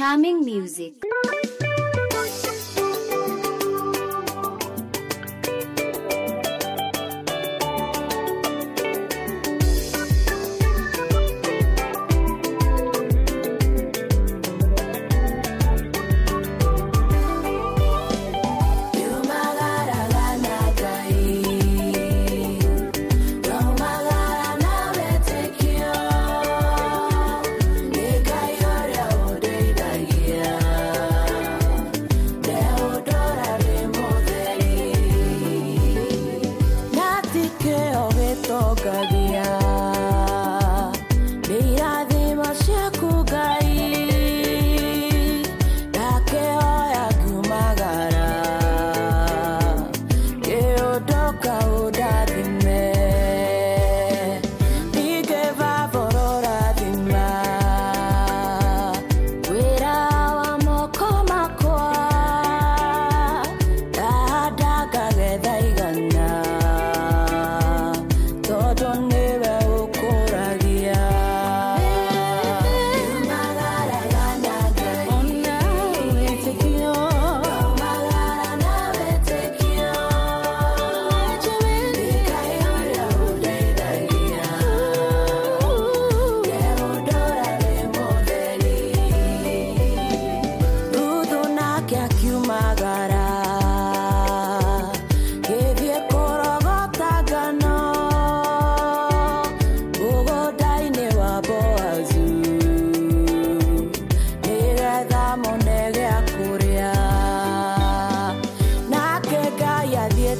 Charming music.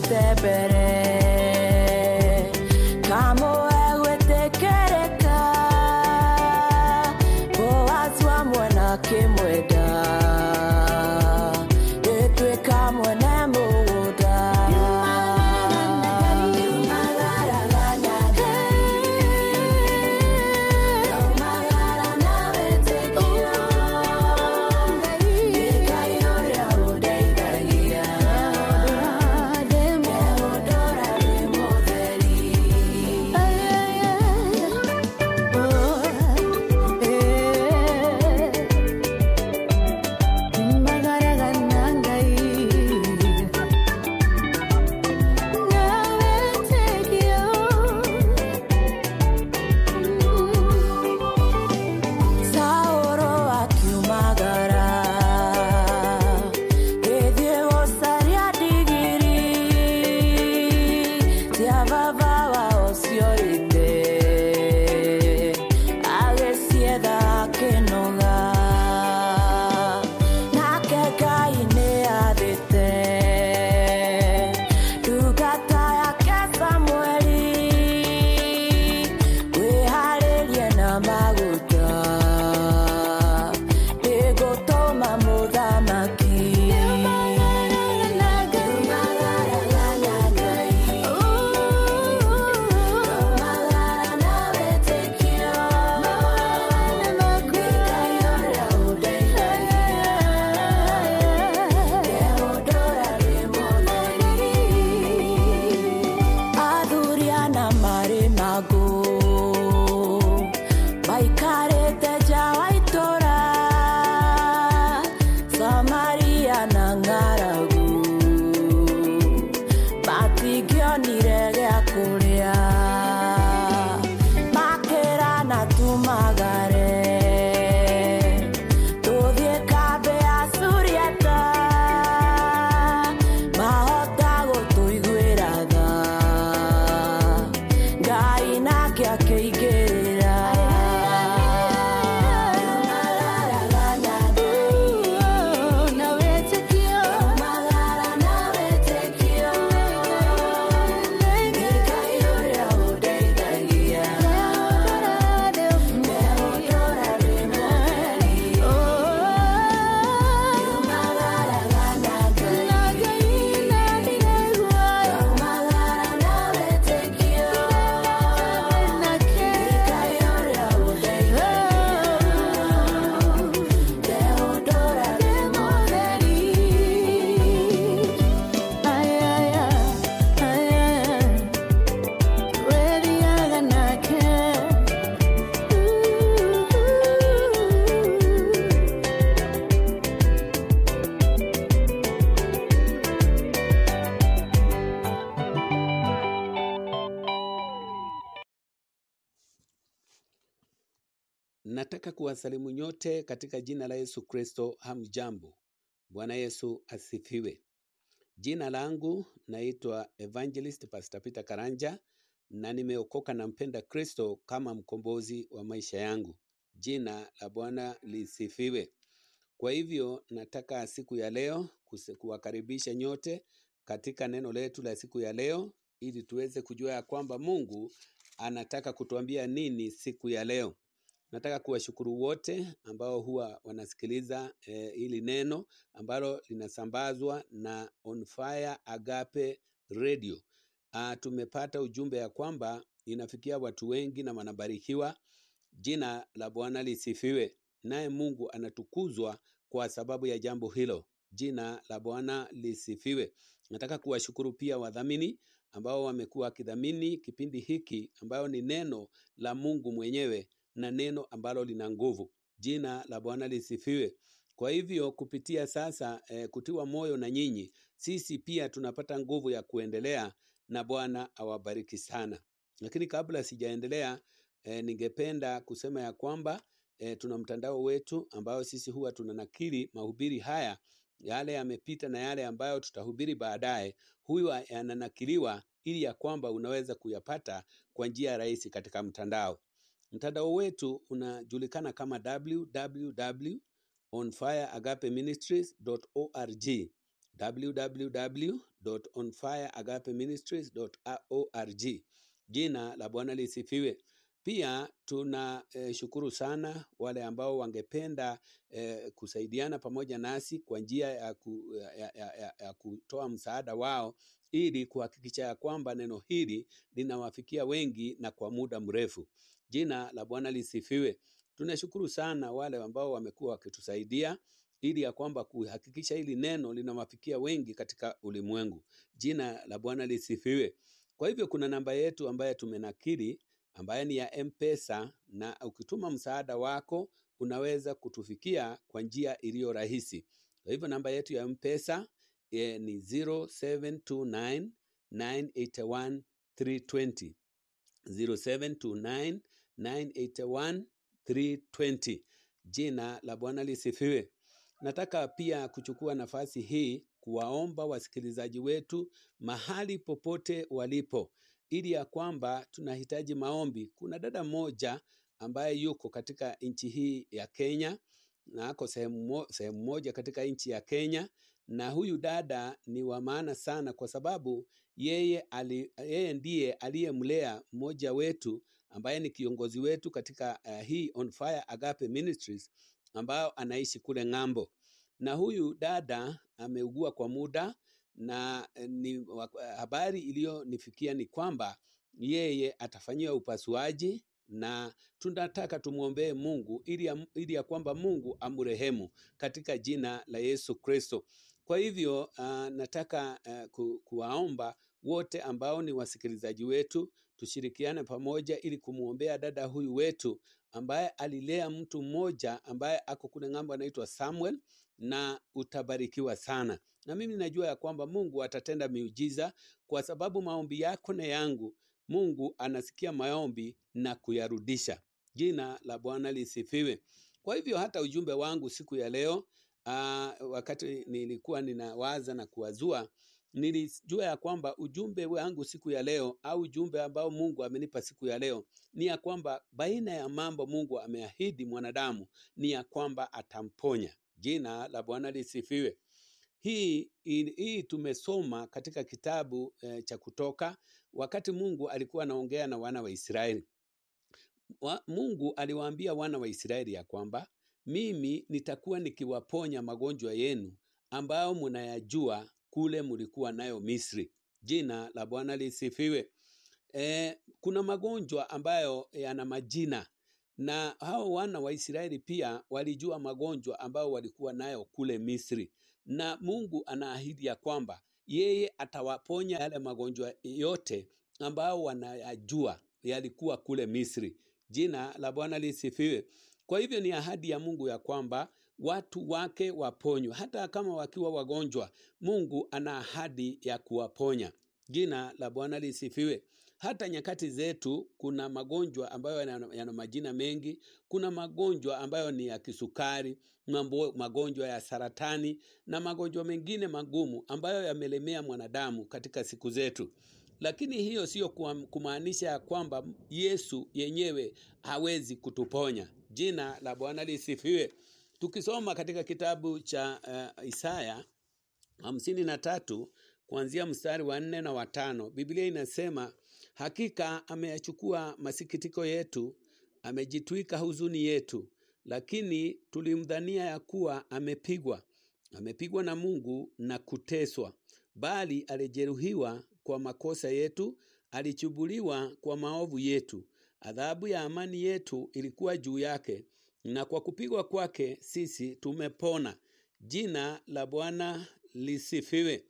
separate Nataka kuwasalimu nyote katika jina la Yesu Kristo. Hamjambo. Bwana Yesu asifiwe. Jina langu naitwa Evangelist Pastor Peter Karanja na nimeokoka na mpenda Kristo kama mkombozi wa maisha yangu. Jina la Bwana lisifiwe. Kwa hivyo nataka siku ya leo kuwakaribisha nyote katika neno letu la siku ya leo ili tuweze kujua ya kwamba Mungu anataka kutuambia nini siku ya leo. Nataka kuwashukuru wote ambao huwa wanasikiliza eh, hili neno ambalo linasambazwa na On Fire Agape Radio. Ah, tumepata ujumbe ya kwamba inafikia watu wengi na wanabarikiwa. Jina la Bwana lisifiwe, naye Mungu anatukuzwa kwa sababu ya jambo hilo. Jina la Bwana lisifiwe. Nataka kuwashukuru pia wadhamini ambao wamekuwa wakidhamini kipindi hiki ambayo ni neno la Mungu mwenyewe na neno ambalo lina nguvu. Jina la Bwana lisifiwe. Kwa hivyo kupitia sasa e, kutiwa moyo na nyinyi, sisi pia tunapata nguvu ya kuendelea na Bwana awabariki sana. Lakini kabla sijaendelea e, ningependa kusema ya kwamba e, tuna mtandao wetu ambao sisi huwa tunanakili mahubiri haya yale yamepita na yale ambayo tutahubiri baadaye, huwa yananakiliwa ili ya kwamba unaweza kuyapata kwa njia rahisi katika mtandao. Mtandao wetu unajulikana kama www.onfireagapeministries.org www.onfireagapeministries.org. Jina la Bwana lisifiwe. Pia tuna eh, shukuru sana wale ambao wangependa eh, kusaidiana pamoja nasi kwa njia ya, ku, ya, ya, ya, ya kutoa msaada wao ili kuhakikisha ya kwamba neno hili linawafikia wengi na kwa muda mrefu. Jina la Bwana lisifiwe. Tunashukuru sana wale ambao wamekuwa wakitusaidia ili ya kwamba kuhakikisha hili neno linawafikia wengi katika ulimwengu. Jina la Bwana lisifiwe. Kwa hivyo kuna namba yetu ambayo tumenakili ambayo ni ya M-Pesa na ukituma msaada wako unaweza kutufikia kwa njia iliyo rahisi. Kwa hivyo namba yetu ya M-Pesa e, ni 0729 981 320 0729 981 320. Jina la Bwana lisifiwe. Nataka pia kuchukua nafasi hii kuwaomba wasikilizaji wetu mahali popote walipo, ili ya kwamba tunahitaji maombi. Kuna dada mmoja ambaye yuko katika nchi hii ya Kenya na ako sehemu sehemu moja katika nchi ya Kenya, na huyu dada ni wa maana sana kwa sababu yeye, ali, yeye ndiye aliyemlea mmoja wetu ambaye ni kiongozi wetu katika uh, hii On Fire Agape Ministries ambayo anaishi kule ng'ambo, na huyu dada ameugua kwa muda na eh, ni, habari iliyonifikia ni kwamba yeye atafanyiwa upasuaji na tunataka tumwombee Mungu ili ya, ili ya kwamba Mungu amrehemu katika jina la Yesu Kristo. Kwa hivyo uh, nataka uh, ku, kuwaomba wote ambao ni wasikilizaji wetu tushirikiane pamoja ili kumwombea dada huyu wetu ambaye alilea mtu mmoja ambaye ako kule ng'ambo anaitwa Samuel, na utabarikiwa sana. Na mimi najua ya kwamba Mungu atatenda miujiza kwa sababu maombi yako na yangu, Mungu anasikia maombi na kuyarudisha. Jina la Bwana lisifiwe. Kwa hivyo hata ujumbe wangu siku ya leo aa, wakati nilikuwa ninawaza na kuwazua nilijua ya kwamba ujumbe wangu siku ya leo au ujumbe ambao Mungu amenipa siku ya leo ni ya kwamba baina ya mambo Mungu ameahidi mwanadamu ni ya kwamba atamponya. Jina la Bwana lisifiwe. Hii, hii, tumesoma katika kitabu eh, cha Kutoka wakati Mungu alikuwa anaongea na wana wa Israeli wa, Mungu aliwaambia wana wa Israeli ya kwamba mimi nitakuwa nikiwaponya magonjwa yenu ambayo mnayajua kule mlikuwa nayo Misri. Jina la Bwana lisifiwe. E, kuna magonjwa ambayo yana majina na hao wana wa Israeli pia walijua magonjwa ambayo walikuwa nayo kule Misri, na Mungu anaahidi ya kwamba yeye atawaponya yale magonjwa yote ambayo wanayajua yalikuwa kule Misri. Jina la Bwana lisifiwe. Kwa hivyo ni ahadi ya Mungu ya kwamba watu wake waponywe, hata kama wakiwa wagonjwa, Mungu ana ahadi ya kuwaponya. Jina la Bwana lisifiwe. hata nyakati zetu kuna magonjwa ambayo yana, majina mengi. Kuna magonjwa ambayo ni ya kisukari, mambo, magonjwa ya saratani na magonjwa mengine magumu ambayo yamelemea mwanadamu katika siku zetu. Lakini hiyo sio kumaanisha ya kwamba Yesu yenyewe hawezi kutuponya. Jina la Bwana lisifiwe. Tukisoma katika kitabu cha uh, Isaya hamsini na tatu kuanzia mstari wa nne na watano Biblia inasema hakika ameyachukua masikitiko yetu, amejitwika huzuni yetu, lakini tulimdhania ya kuwa amepigwa, amepigwa na Mungu na kuteswa, bali alijeruhiwa kwa makosa yetu, alichubuliwa kwa maovu yetu. Adhabu ya amani yetu ilikuwa juu yake, na kwa kupigwa kwake sisi tumepona. Jina la Bwana lisifiwe.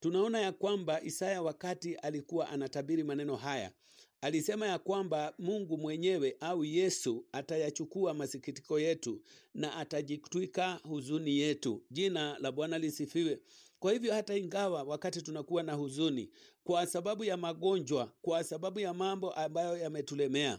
Tunaona ya kwamba Isaya wakati alikuwa anatabiri maneno haya alisema ya kwamba Mungu mwenyewe au Yesu atayachukua masikitiko yetu na atajitwika huzuni yetu. Jina la Bwana lisifiwe. Kwa hivyo hata ingawa wakati tunakuwa na huzuni kwa sababu ya magonjwa, kwa sababu ya mambo ambayo yametulemea,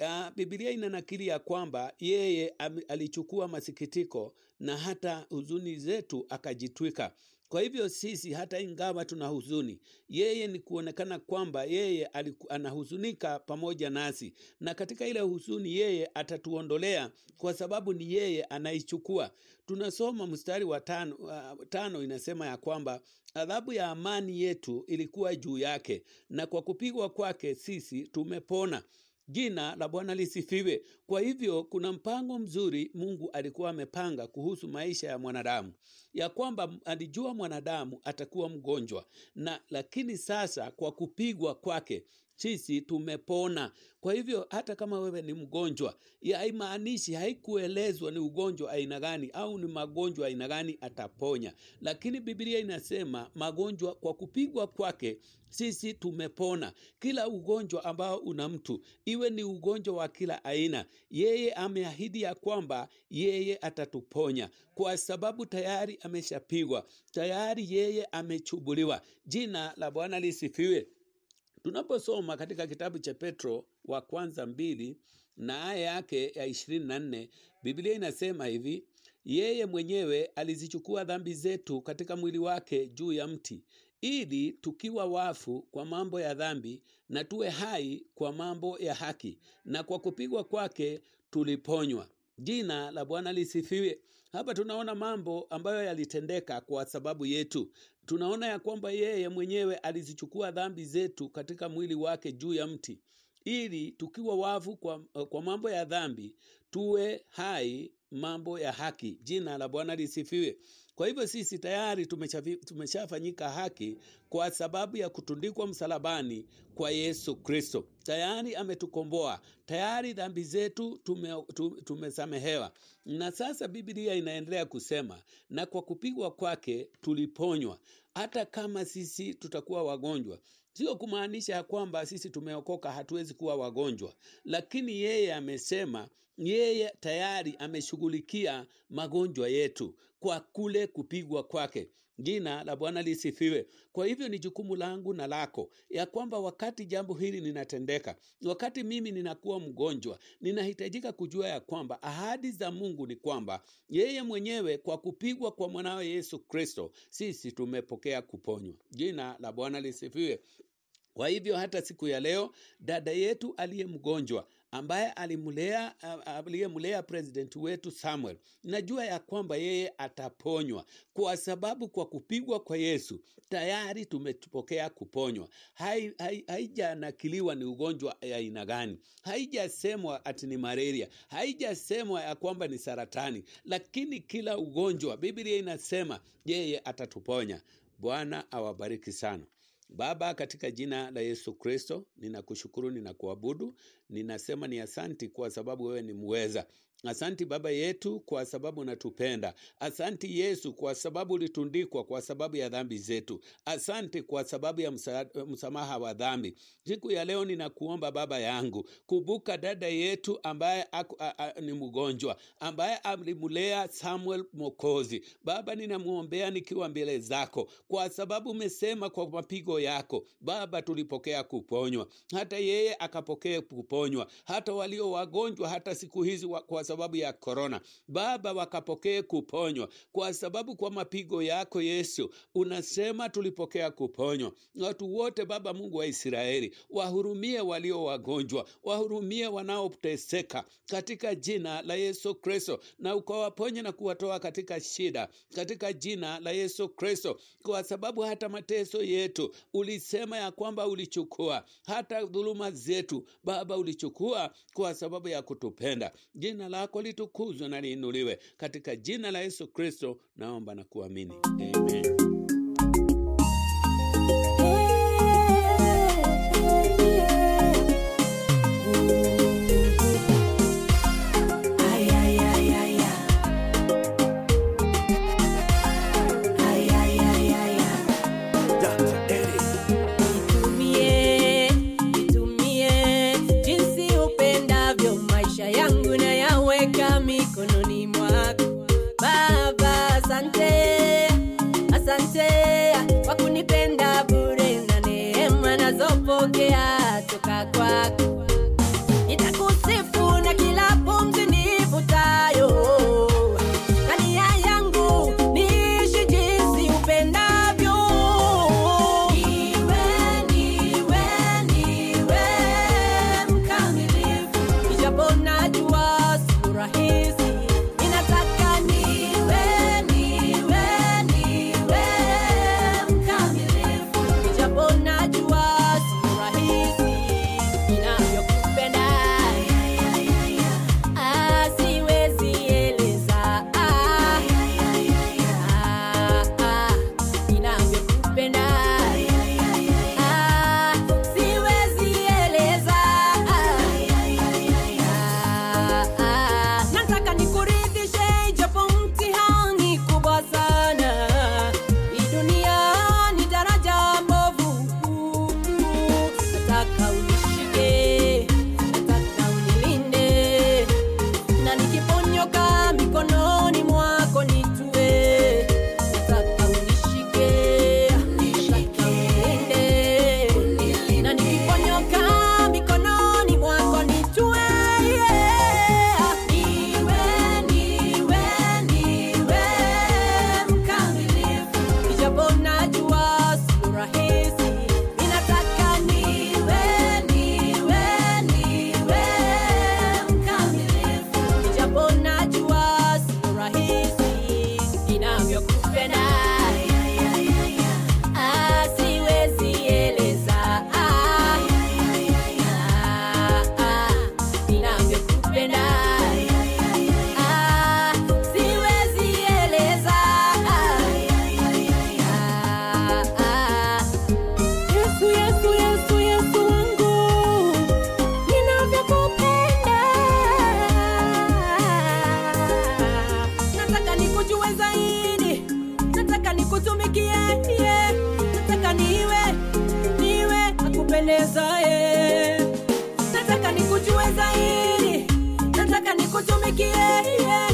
Uh, Biblia inanakili ya kwamba yeye alichukua masikitiko na hata huzuni zetu akajitwika. Kwa hivyo sisi hata ingawa tuna huzuni, yeye ni kuonekana kwamba yeye anahuzunika pamoja nasi, na katika ile huzuni yeye atatuondolea, kwa sababu ni yeye anaichukua. Tunasoma mstari wa tano, uh, tano inasema ya kwamba adhabu ya amani yetu ilikuwa juu yake, na kwa kupigwa kwake sisi tumepona. Jina la Bwana lisifiwe. Kwa hivyo kuna mpango mzuri Mungu alikuwa amepanga kuhusu maisha ya mwanadamu, ya kwamba alijua mwanadamu atakuwa mgonjwa na lakini sasa kwa kupigwa kwake sisi tumepona. Kwa hivyo hata kama wewe ni mgonjwa, haimaanishi, haikuelezwa ni ugonjwa aina gani au ni magonjwa aina gani ataponya, lakini Biblia inasema magonjwa kwa kupigwa kwake sisi tumepona. Kila ugonjwa ambao una mtu, iwe ni ugonjwa wa kila aina, yeye ameahidi ya kwamba yeye atatuponya kwa sababu tayari ameshapigwa, tayari yeye amechubuliwa. Jina la Bwana lisifiwe. Tunaposoma katika kitabu cha Petro wa kwanza mbili na aya yake ya ishirini na nne Biblia inasema hivi: yeye mwenyewe alizichukua dhambi zetu katika mwili wake juu ya mti, ili tukiwa wafu kwa mambo ya dhambi na tuwe hai kwa mambo ya haki, na kwa kupigwa kwake tuliponywa. Jina la Bwana lisifiwe. Hapa tunaona mambo ambayo yalitendeka kwa sababu yetu. Tunaona ya kwamba yeye mwenyewe alizichukua dhambi zetu katika mwili wake juu ya mti, ili tukiwa wavu kwa, kwa mambo ya dhambi tuwe hai mambo ya haki. Jina la Bwana lisifiwe. Kwa hivyo sisi tayari tumeshafanyika haki kwa sababu ya kutundikwa msalabani kwa Yesu Kristo. Tayari ametukomboa, tayari dhambi zetu tume, tu- tumesamehewa. Na sasa Biblia inaendelea kusema, na kwa kupigwa kwake tuliponywa. Hata kama sisi tutakuwa wagonjwa, sio kumaanisha ya kwamba sisi tumeokoka hatuwezi kuwa wagonjwa, lakini yeye amesema yeye tayari ameshughulikia magonjwa yetu kwa kule kupigwa kwake. Jina la Bwana lisifiwe. Kwa hivyo ni jukumu langu na lako ya kwamba wakati jambo hili linatendeka, wakati mimi ninakuwa mgonjwa, ninahitajika kujua ya kwamba ahadi za Mungu ni kwamba yeye mwenyewe kwa kupigwa kwa mwanawe Yesu Kristo sisi tumepokea kuponywa. Jina la Bwana lisifiwe. Kwa hivyo hata siku ya leo dada yetu aliye mgonjwa ambaye alimlea aliyemlea president wetu Samuel, najua ya kwamba yeye ataponywa kwa sababu kwa kupigwa kwa Yesu tayari tumepokea kuponywa. Hai- hai- Haijanakiliwa ni ugonjwa ya aina gani, haijasemwa ati ni malaria, haijasemwa ya kwamba ni saratani, lakini kila ugonjwa Biblia inasema yeye atatuponya. Bwana awabariki sana. Baba, katika jina la Yesu Kristo, ninakushukuru, ninakuabudu, ninasema ni asanti kwa sababu wewe ni muweza. Asanti Baba yetu kwa sababu unatupenda. Asanti Yesu kwa sababu ulitundikwa kwa sababu ya dhambi zetu. Asante kwa sababu ya msa, msamaha wa dhambi. Siku ya leo ninakuomba Baba yangu, kumbuka dada yetu ambaye aku, a, a, ni mgonjwa, ambaye alimlea Samuel Mokozi. Baba, ninamwombea nikiwa mbele zako, kwa sababu umesema kwa mapigo yako Baba tulipokea kuponywa, hata yeye akapokea kuponywa, hata walio wagonjwa hata siku hizi wa, kwa sababu ya korona, Baba wakapokee kuponywa, kwa sababu kwa mapigo yako Yesu unasema tulipokea kuponywa. Watu wote Baba Mungu wa Israeli, wahurumie walio wagonjwa, wahurumie wanaoteseka katika jina la Yesu Kristo, na ukawaponye na kuwatoa katika shida katika jina la Yesu Kristo, kwa sababu hata mateso yetu ulisema ya kwamba ulichukua, hata dhuluma zetu Baba ulichukua kwa sababu ya kutupenda. Jina lako litukuzwe na liinuliwe katika jina la Yesu Kristo, naomba na kuamini amen. Nikujue zaidi, nataka nikutumikie, yeah. nataka niwe niwe akupendezaye, nataka nikujue zaidi, nataka nikutumikie, yeah.